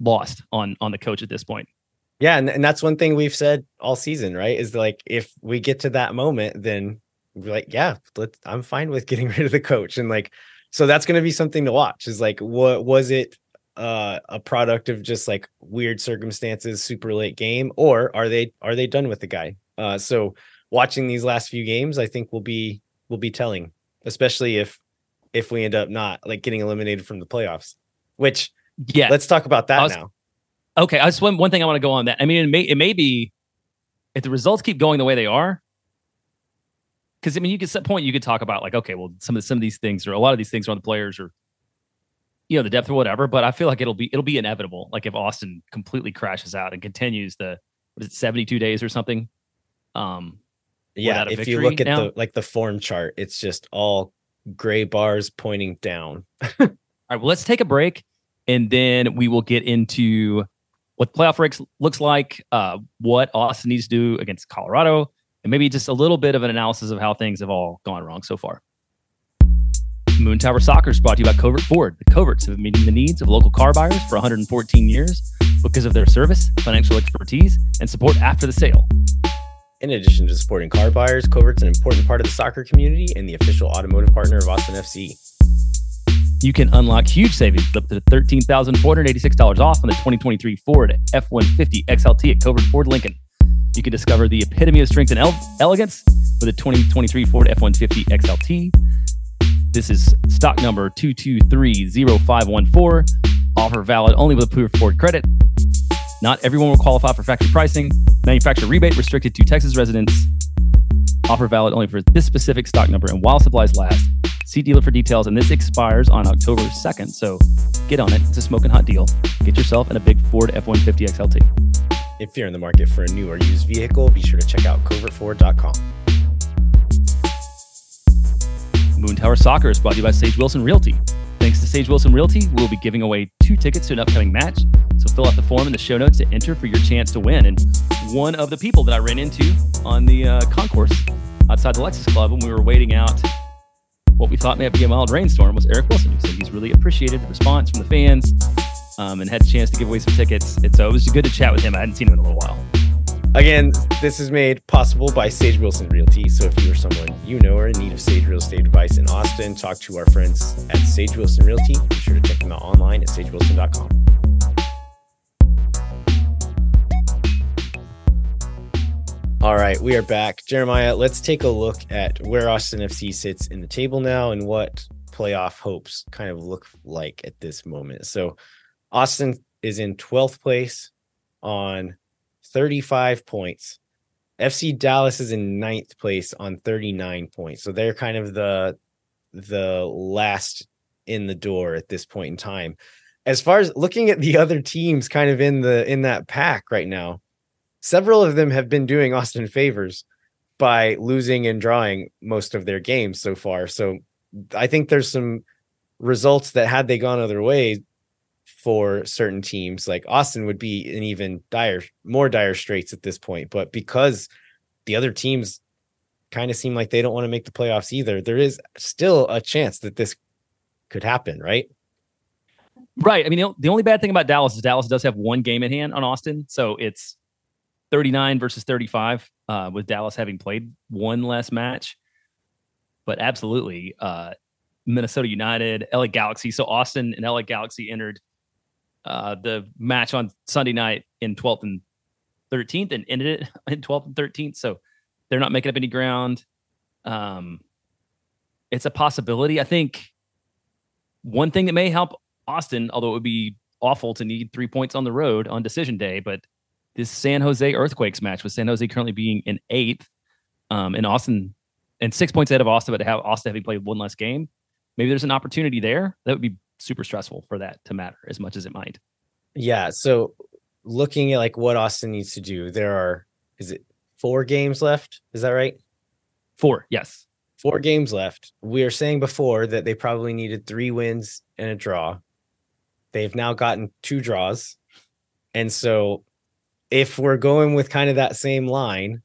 lost on on the coach at this point. Yeah, and, and that's one thing we've said all season, right? Is like if we get to that moment, then we're like, yeah, let's I'm fine with getting <laughs> rid of the coach. And like, so that's gonna be something to watch. Is like, what was it uh a product of just like weird circumstances, super late game, or are they are they done with the guy? Uh so watching these last few games, I think will be will be telling especially if if we end up not like getting eliminated from the playoffs. Which yeah, let's talk about that was, now. Okay, I just one one thing I want to go on that. I mean, it may it may be if the results keep going the way they are. Because I mean, you could set point you could talk about like, okay, well, some of some of these things or a lot of these things are on the players or you know the depth or whatever. But I feel like it'll be it'll be inevitable. Like if Austin completely crashes out and continues the what is it seventy two days or something. Um, yeah, if you look at now. the like the form chart, it's just all gray bars pointing down. <laughs> all right, well, let's take a break and then we will get into what playoff race looks like, uh, what Austin needs to do against Colorado, and maybe just a little bit of an analysis of how things have all gone wrong so far. Moon Tower Soccer is brought to you by Covert Ford. The Coverts have been meeting the needs of local car buyers for 114 years because of their service, financial expertise, and support after the sale. In addition to supporting car buyers, Covert's an important part of the soccer community and the official automotive partner of Austin FC. You can unlock huge savings up to $13,486 off on the 2023 Ford F-150 XLT at Covert Ford Lincoln. You can discover the epitome of strength and ele- elegance with the 2023 Ford F-150 XLT. This is stock number 2230514. Offer valid only with approved Ford credit. Not everyone will qualify for factory pricing. Manufacturer rebate restricted to Texas residents. Offer valid only for this specific stock number and while supplies last. See dealer for details, and this expires on October 2nd. So get on it. It's a smoking hot deal. Get yourself in a big Ford F 150 XLT. If you're in the market for a new or used vehicle, be sure to check out covertford.com. Moon Tower Soccer is brought to you by Sage Wilson Realty. Thanks to Sage Wilson Realty, we'll be giving away two tickets to an upcoming match. So fill out the form in the show notes to enter for your chance to win. And one of the people that I ran into on the uh, concourse outside the Lexus Club when we were waiting out what we thought may be a mild rainstorm was Eric Wilson, said he's really appreciated the response from the fans um, and had a chance to give away some tickets. And so it was good to chat with him. I hadn't seen him in a little while. Again, this is made possible by Sage Wilson Realty. So if you or someone you know are in need of Sage real estate advice in Austin, talk to our friends at Sage Wilson Realty. Be sure to check them out online at sagewilson.com. All right, we are back. Jeremiah, let's take a look at where Austin FC sits in the table now and what playoff hopes kind of look like at this moment. So, Austin is in 12th place on 35 points. FC Dallas is in ninth place on 39 points. So they're kind of the the last in the door at this point in time. As far as looking at the other teams kind of in the in that pack right now, several of them have been doing Austin favors by losing and drawing most of their games so far. So I think there's some results that had they gone other way for certain teams, like Austin would be in even dire, more dire straits at this point. But because the other teams kind of seem like they don't want to make the playoffs either, there is still a chance that this could happen, right? Right. I mean, the only bad thing about Dallas is Dallas does have one game in hand on Austin. So it's 39 versus 35, uh, with Dallas having played one less match. But absolutely, uh, Minnesota United, LA Galaxy. So Austin and LA Galaxy entered uh, the match on Sunday night in 12th and 13th and ended it <laughs> in 12th and 13th. So they're not making up any ground. Um, it's a possibility. I think one thing that may help Austin, although it would be awful to need three points on the road on decision day, but this San Jose Earthquakes match with San Jose currently being in eighth, um, and Austin and six points ahead of Austin, but to have Austin having played one less game, maybe there's an opportunity there that would be super stressful for that to matter as much as it might. Yeah. So looking at like what Austin needs to do, there are is it four games left? Is that right? Four, yes. Four games left. We are saying before that they probably needed three wins and a draw. They've now gotten two draws. And so if we're going with kind of that same line,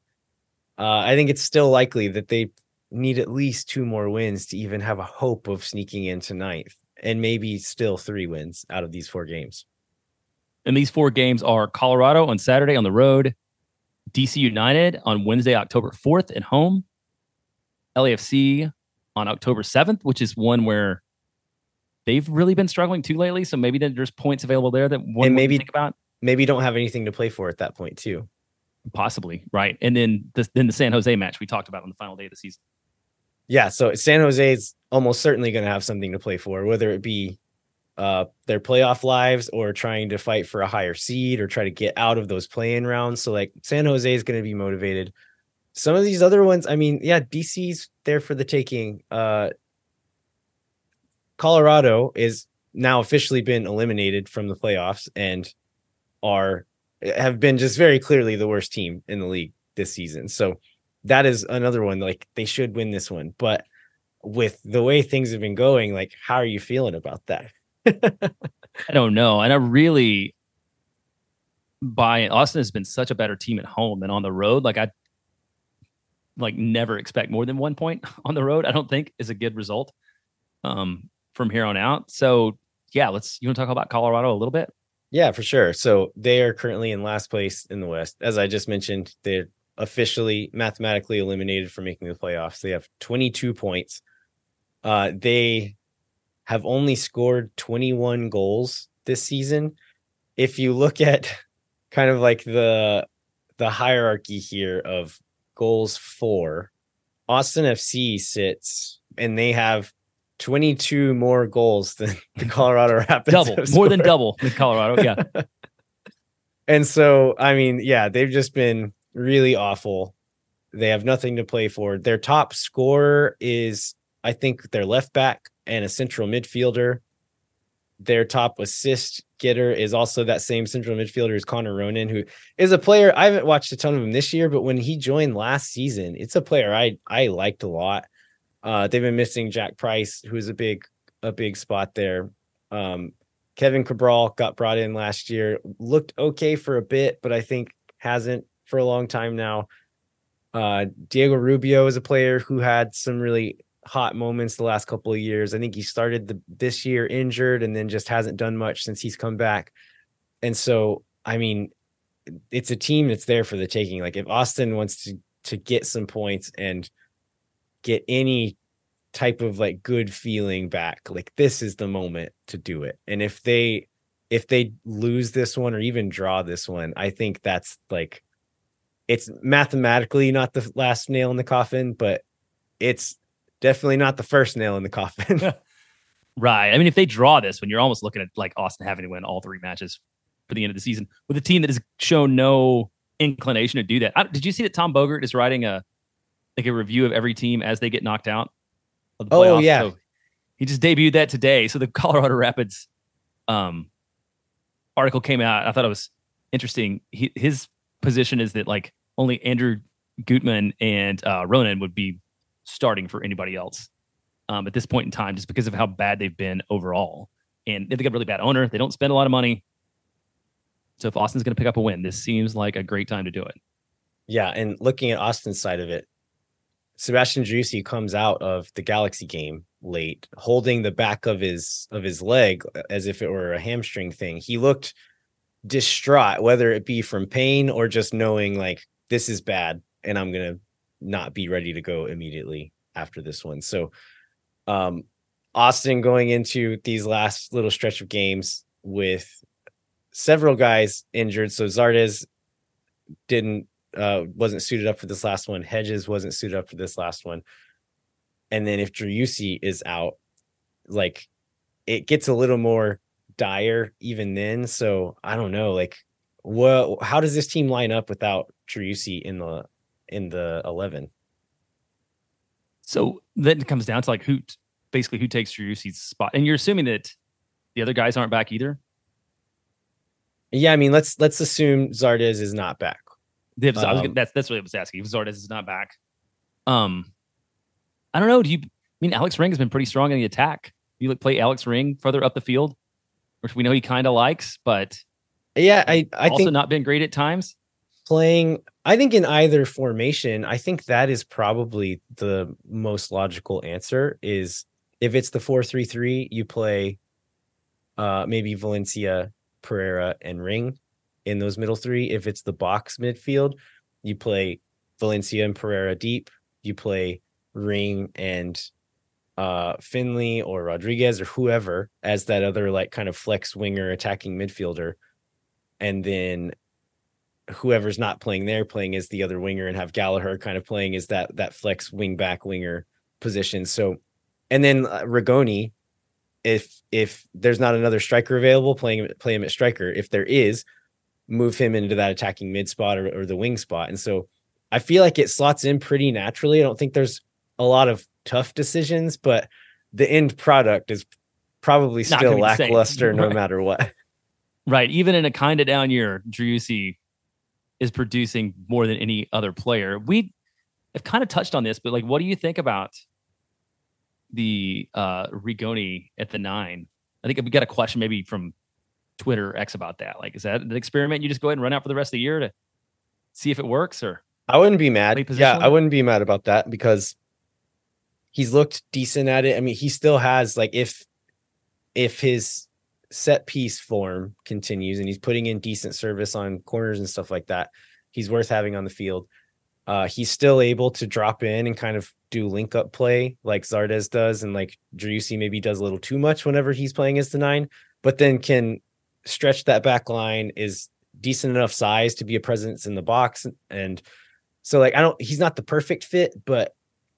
uh, I think it's still likely that they need at least two more wins to even have a hope of sneaking into ninth and maybe still three wins out of these four games. And these four games are Colorado on Saturday on the road, DC United on Wednesday, October 4th at home, LAFC on October 7th, which is one where they've really been struggling too lately. So maybe there's points available there that one and maybe think about maybe don't have anything to play for at that point too. Possibly, right? And then the then the San Jose match we talked about on the final day of the season. Yeah, so San Jose is almost certainly going to have something to play for, whether it be uh, their playoff lives or trying to fight for a higher seed or try to get out of those playing rounds. So like San Jose is going to be motivated. Some of these other ones, I mean, yeah, DC's there for the taking. Uh, Colorado is now officially been eliminated from the playoffs and are have been just very clearly the worst team in the league this season. So that is another one like they should win this one. But with the way things have been going, like how are you feeling about that? <laughs> I don't know. And I really by Austin has been such a better team at home than on the road. Like I like never expect more than one point <laughs> on the road. I don't think is a good result um, from here on out. So yeah, let's you want to talk about Colorado a little bit? Yeah, for sure. So they are currently in last place in the West. As I just mentioned, they're officially mathematically eliminated from making the playoffs. They have 22 points. Uh, they have only scored 21 goals this season. If you look at <laughs> kind of like the the hierarchy here of goals for, Austin FC sits and they have 22 more goals than <laughs> the <laughs> Colorado Rapids. double, more than double in Colorado. Yeah. <laughs> and so, I mean, yeah, they've just been really awful. They have nothing to play for. Their top scorer is, I think, their left back and a central midfielder. Their top assist getter is also that same central midfielder as Connor Ronan, who is a player I haven't watched a ton of him this year, but when he joined last season, it's a player I I liked a lot. Uh, they've been missing Jack Price, who's a big a big spot there. Um, Kevin Cabral got brought in last year, looked okay for a bit, but I think hasn't for a long time now. Uh, Diego Rubio is a player who had some really hot moments the last couple of years. I think he started the, this year injured and then just hasn't done much since he's come back. And so, I mean, it's a team that's there for the taking. Like if Austin wants to to get some points and get any type of like good feeling back, like this is the moment to do it. And if they if they lose this one or even draw this one, I think that's like it's mathematically not the last nail in the coffin, but it's definitely not the first nail in the coffin. <laughs> right. I mean, if they draw this when you're almost looking at like Austin having to win all three matches for the end of the season with a team that has shown no inclination to do that. I, did you see that Tom Bogert is writing a like a review of every team as they get knocked out? Of the Oh, yeah. So he just debuted that today. So the <laughs> Colorado Rapids um article came out. I thought it was interesting. He, his position is that like only Andrew Gutman and uh, Ronan would be starting for anybody else um, at this point in time, just because of how bad they've been overall. And they've got a really bad owner. They don't spend a lot of money. So if Austin's going to pick up a win, this seems like a great time to do it. Yeah, and looking at Austin's side of it, Sebastian Driussi comes out of the Galaxy game late, holding the back of his of his leg as if it were a hamstring thing. He looked distraught, whether it be from pain or just knowing like this is bad and I'm gonna not be ready to go immediately after this one. So um Austin going into these last little stretch of games with several guys injured. So Zardes didn't uh wasn't suited up for this last one. Hedges wasn't suited up for this last one. And then if Driussi is out, like it gets a little more dire even then. So I don't know, like what how does this team line up without Driussi in the in the eleven? So then it comes down to like who basically who takes Driussi's spot. And you're assuming that the other guys aren't back either. Yeah, I mean let's let's assume Zardes is not back. If, Um, gonna- that's that's what I was asking. If Zardes is not back, um, I don't know. Do you? I mean, Alex Ring has been pretty strong in the attack. You look play Alex Ring further up the field, which we know he kind of likes, but Yeah, I I also think not been great at times. playing i think in either formation i think that is probably the most logical answer is if it's the 433 you play uh maybe valencia pereira and ring in those middle three if it's the box midfield you play valencia and pereira deep you play ring and uh finlay or rodriguez or whoever as that other like kind of flex winger attacking midfielder and then whoever's not playing there playing as the other winger and have Gallagher kind of playing as that that flex wing back winger position. So, and then uh, Rigoni, if if there's not another striker available, playing play him at striker. If there is, move him into that attacking mid spot or, or the wing spot. And so, I feel like it slots in pretty naturally. I don't think there's a lot of tough decisions, but the end product is probably still lackluster no Right. matter what. <laughs> Right. Even in a kind of down year, Driussi is producing more than any other player. We have kind of touched on this, but like, what do you think about the uh Rigoni at the nine? I think we got a question maybe from Twitter X about that. Like, is that an experiment you just go ahead and run out for the rest of the year to see if it works or I wouldn't be mad. Yeah, I wouldn't be mad about that because he's looked decent at it. I mean, he still has like if if his set piece form continues and he's putting in decent service on corners and stuff like that, he's worth having on the field. Uh, he's still able to drop in and kind of do link up play like Zardes does, and like Driussi maybe does a little too much whenever he's playing as the nine, but then can stretch that back line is decent enough size to be a presence in the box and so like I don't he's not the perfect fit, but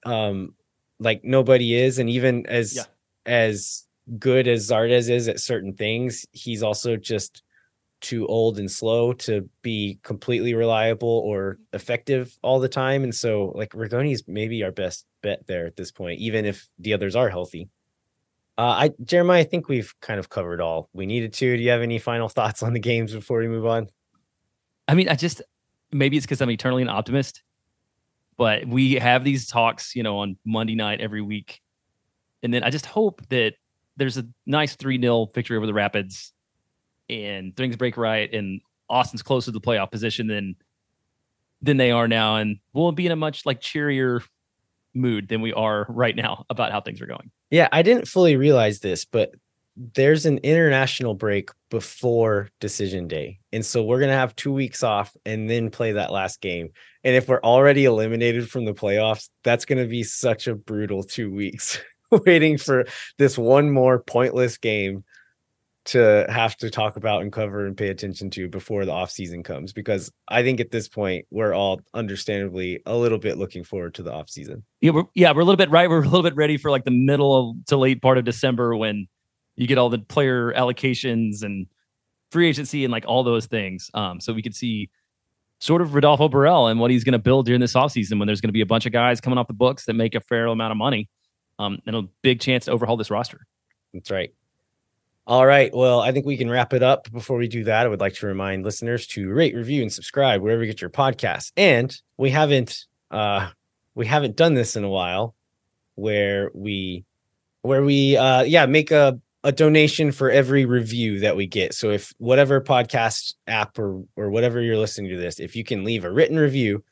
um like nobody is. And even as Yeah. as good as Zardes is at certain things, he's also just too old and slow to be completely reliable or effective all the time. And so like Rigoni's maybe our best bet there at this point, even if the others are healthy. Uh, I Jeremiah, I think we've kind of covered all we needed to. Do you have any final <laughs> thoughts on the games before we move on? I mean, I just maybe it's because I'm eternally an optimist, but we have these talks, you know, on Monday night every week. And then I just hope that there's a nice 3 0 victory over the Rapids and things break right and Austin's closer to the playoff position than than they are now. And we'll be in a much like cheerier mood than we are right now about how things are going. Yeah, I didn't fully realize this, but there's an international break before decision day. And so we're going to have 2 weeks off and then play that last game. And if we're already eliminated from the playoffs, that's going to be such a brutal 2 weeks <laughs> waiting for this one more pointless game to have to talk about and cover and pay attention to before the off season comes because I think at this point we're all understandably a little bit looking forward to the off season. Yeah, we're yeah, we're a little bit right. We're a little bit ready for like the middle to late part of December when you get all the player allocations and free agency and like all those things. Um, so we could see sort of Rodolfo Borrell and what he's going to build during this offseason when there's going to be a bunch of guys coming off the books that make a fair amount of money um, and a big chance to overhaul this roster. That's right. All right. Well, I think we can wrap it up. Before we do that, I would like to remind listeners to rate, review, and subscribe wherever you get your podcasts. And we haven't uh we haven't done this in a while where we where we uh yeah make a a donation for every review that we get. So if whatever podcast app or or whatever you're listening to this, if you can leave a written review,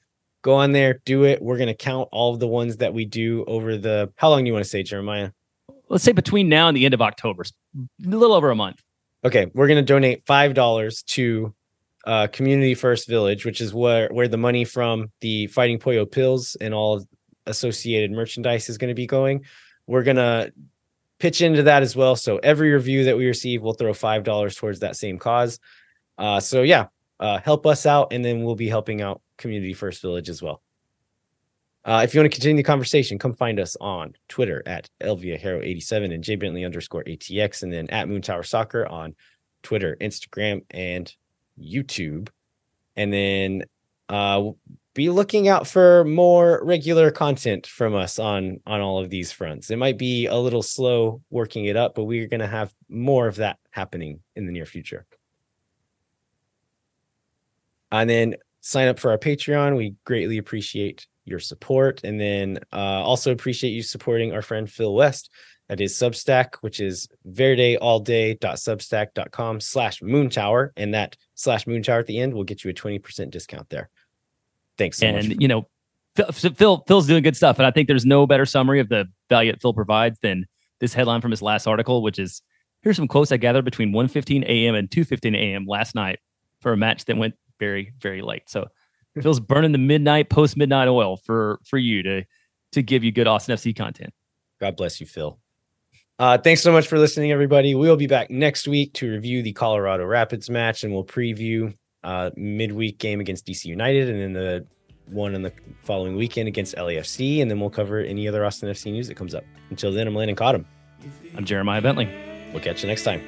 go on there, do it. We're gonna count all of the ones that we do over the how long do you want to say, Jeremiah? Let's say between now and the end of October, a little over a month. Okay, we're gonna donate five dollars to uh, Community First Village, which is where where the money from the Fighting Pollo Pilz and all associated merchandise is going to be going. We're gonna pitch into that as well. So every review that we receive, we'll throw five dollars towards that same cause. Uh, so yeah, uh, help us out, and then we'll be helping out Community First Village as well. Uh, if you want to continue the conversation, come find us on Twitter at Elvia Hero 87 and Bentley underscore ATX, and then at Moon Tower Soccer on Twitter, Instagram, and YouTube. And then uh, be looking out for more regular content from us on on all of these fronts. It might be a little slow working it up, but we're going to have more of that happening in the near future. And then sign up for our Patreon. We greatly appreciate your support. And then uh, also appreciate you supporting our friend Phil West. That is Substack, which is verdeallday.substack.com slash moon tower. And that slash moon tower at the end will get you a 20% discount there. Thanks so and, much. you know, Phil, Phil, Phil's doing good stuff. And I think there's no better summary of the value that Phil provides than this headline from his last article, which is here's some quotes I gathered between 1.15 a.m. and 2.15 a.m. last night for a match that went very, very late. So Phil's burning the midnight, post midnight oil for for you to to give you good Austin FC content. God bless you, Phil. Uh, thanks so much for listening, everybody. We'll be back next week to review the Colorado Rapids match, and we'll preview uh, midweek game against DC United, and then the one in the following weekend against LAFC, and then we'll cover any other Austin FC news that comes up. Until then, I'm Landon Cottam. I'm Jeremiah Bentley. We'll catch you next time.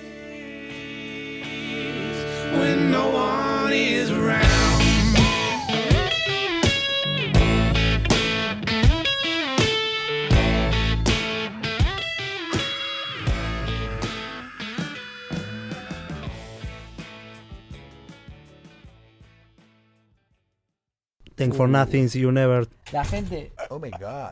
Think for nothing, you never La gente Oh my God.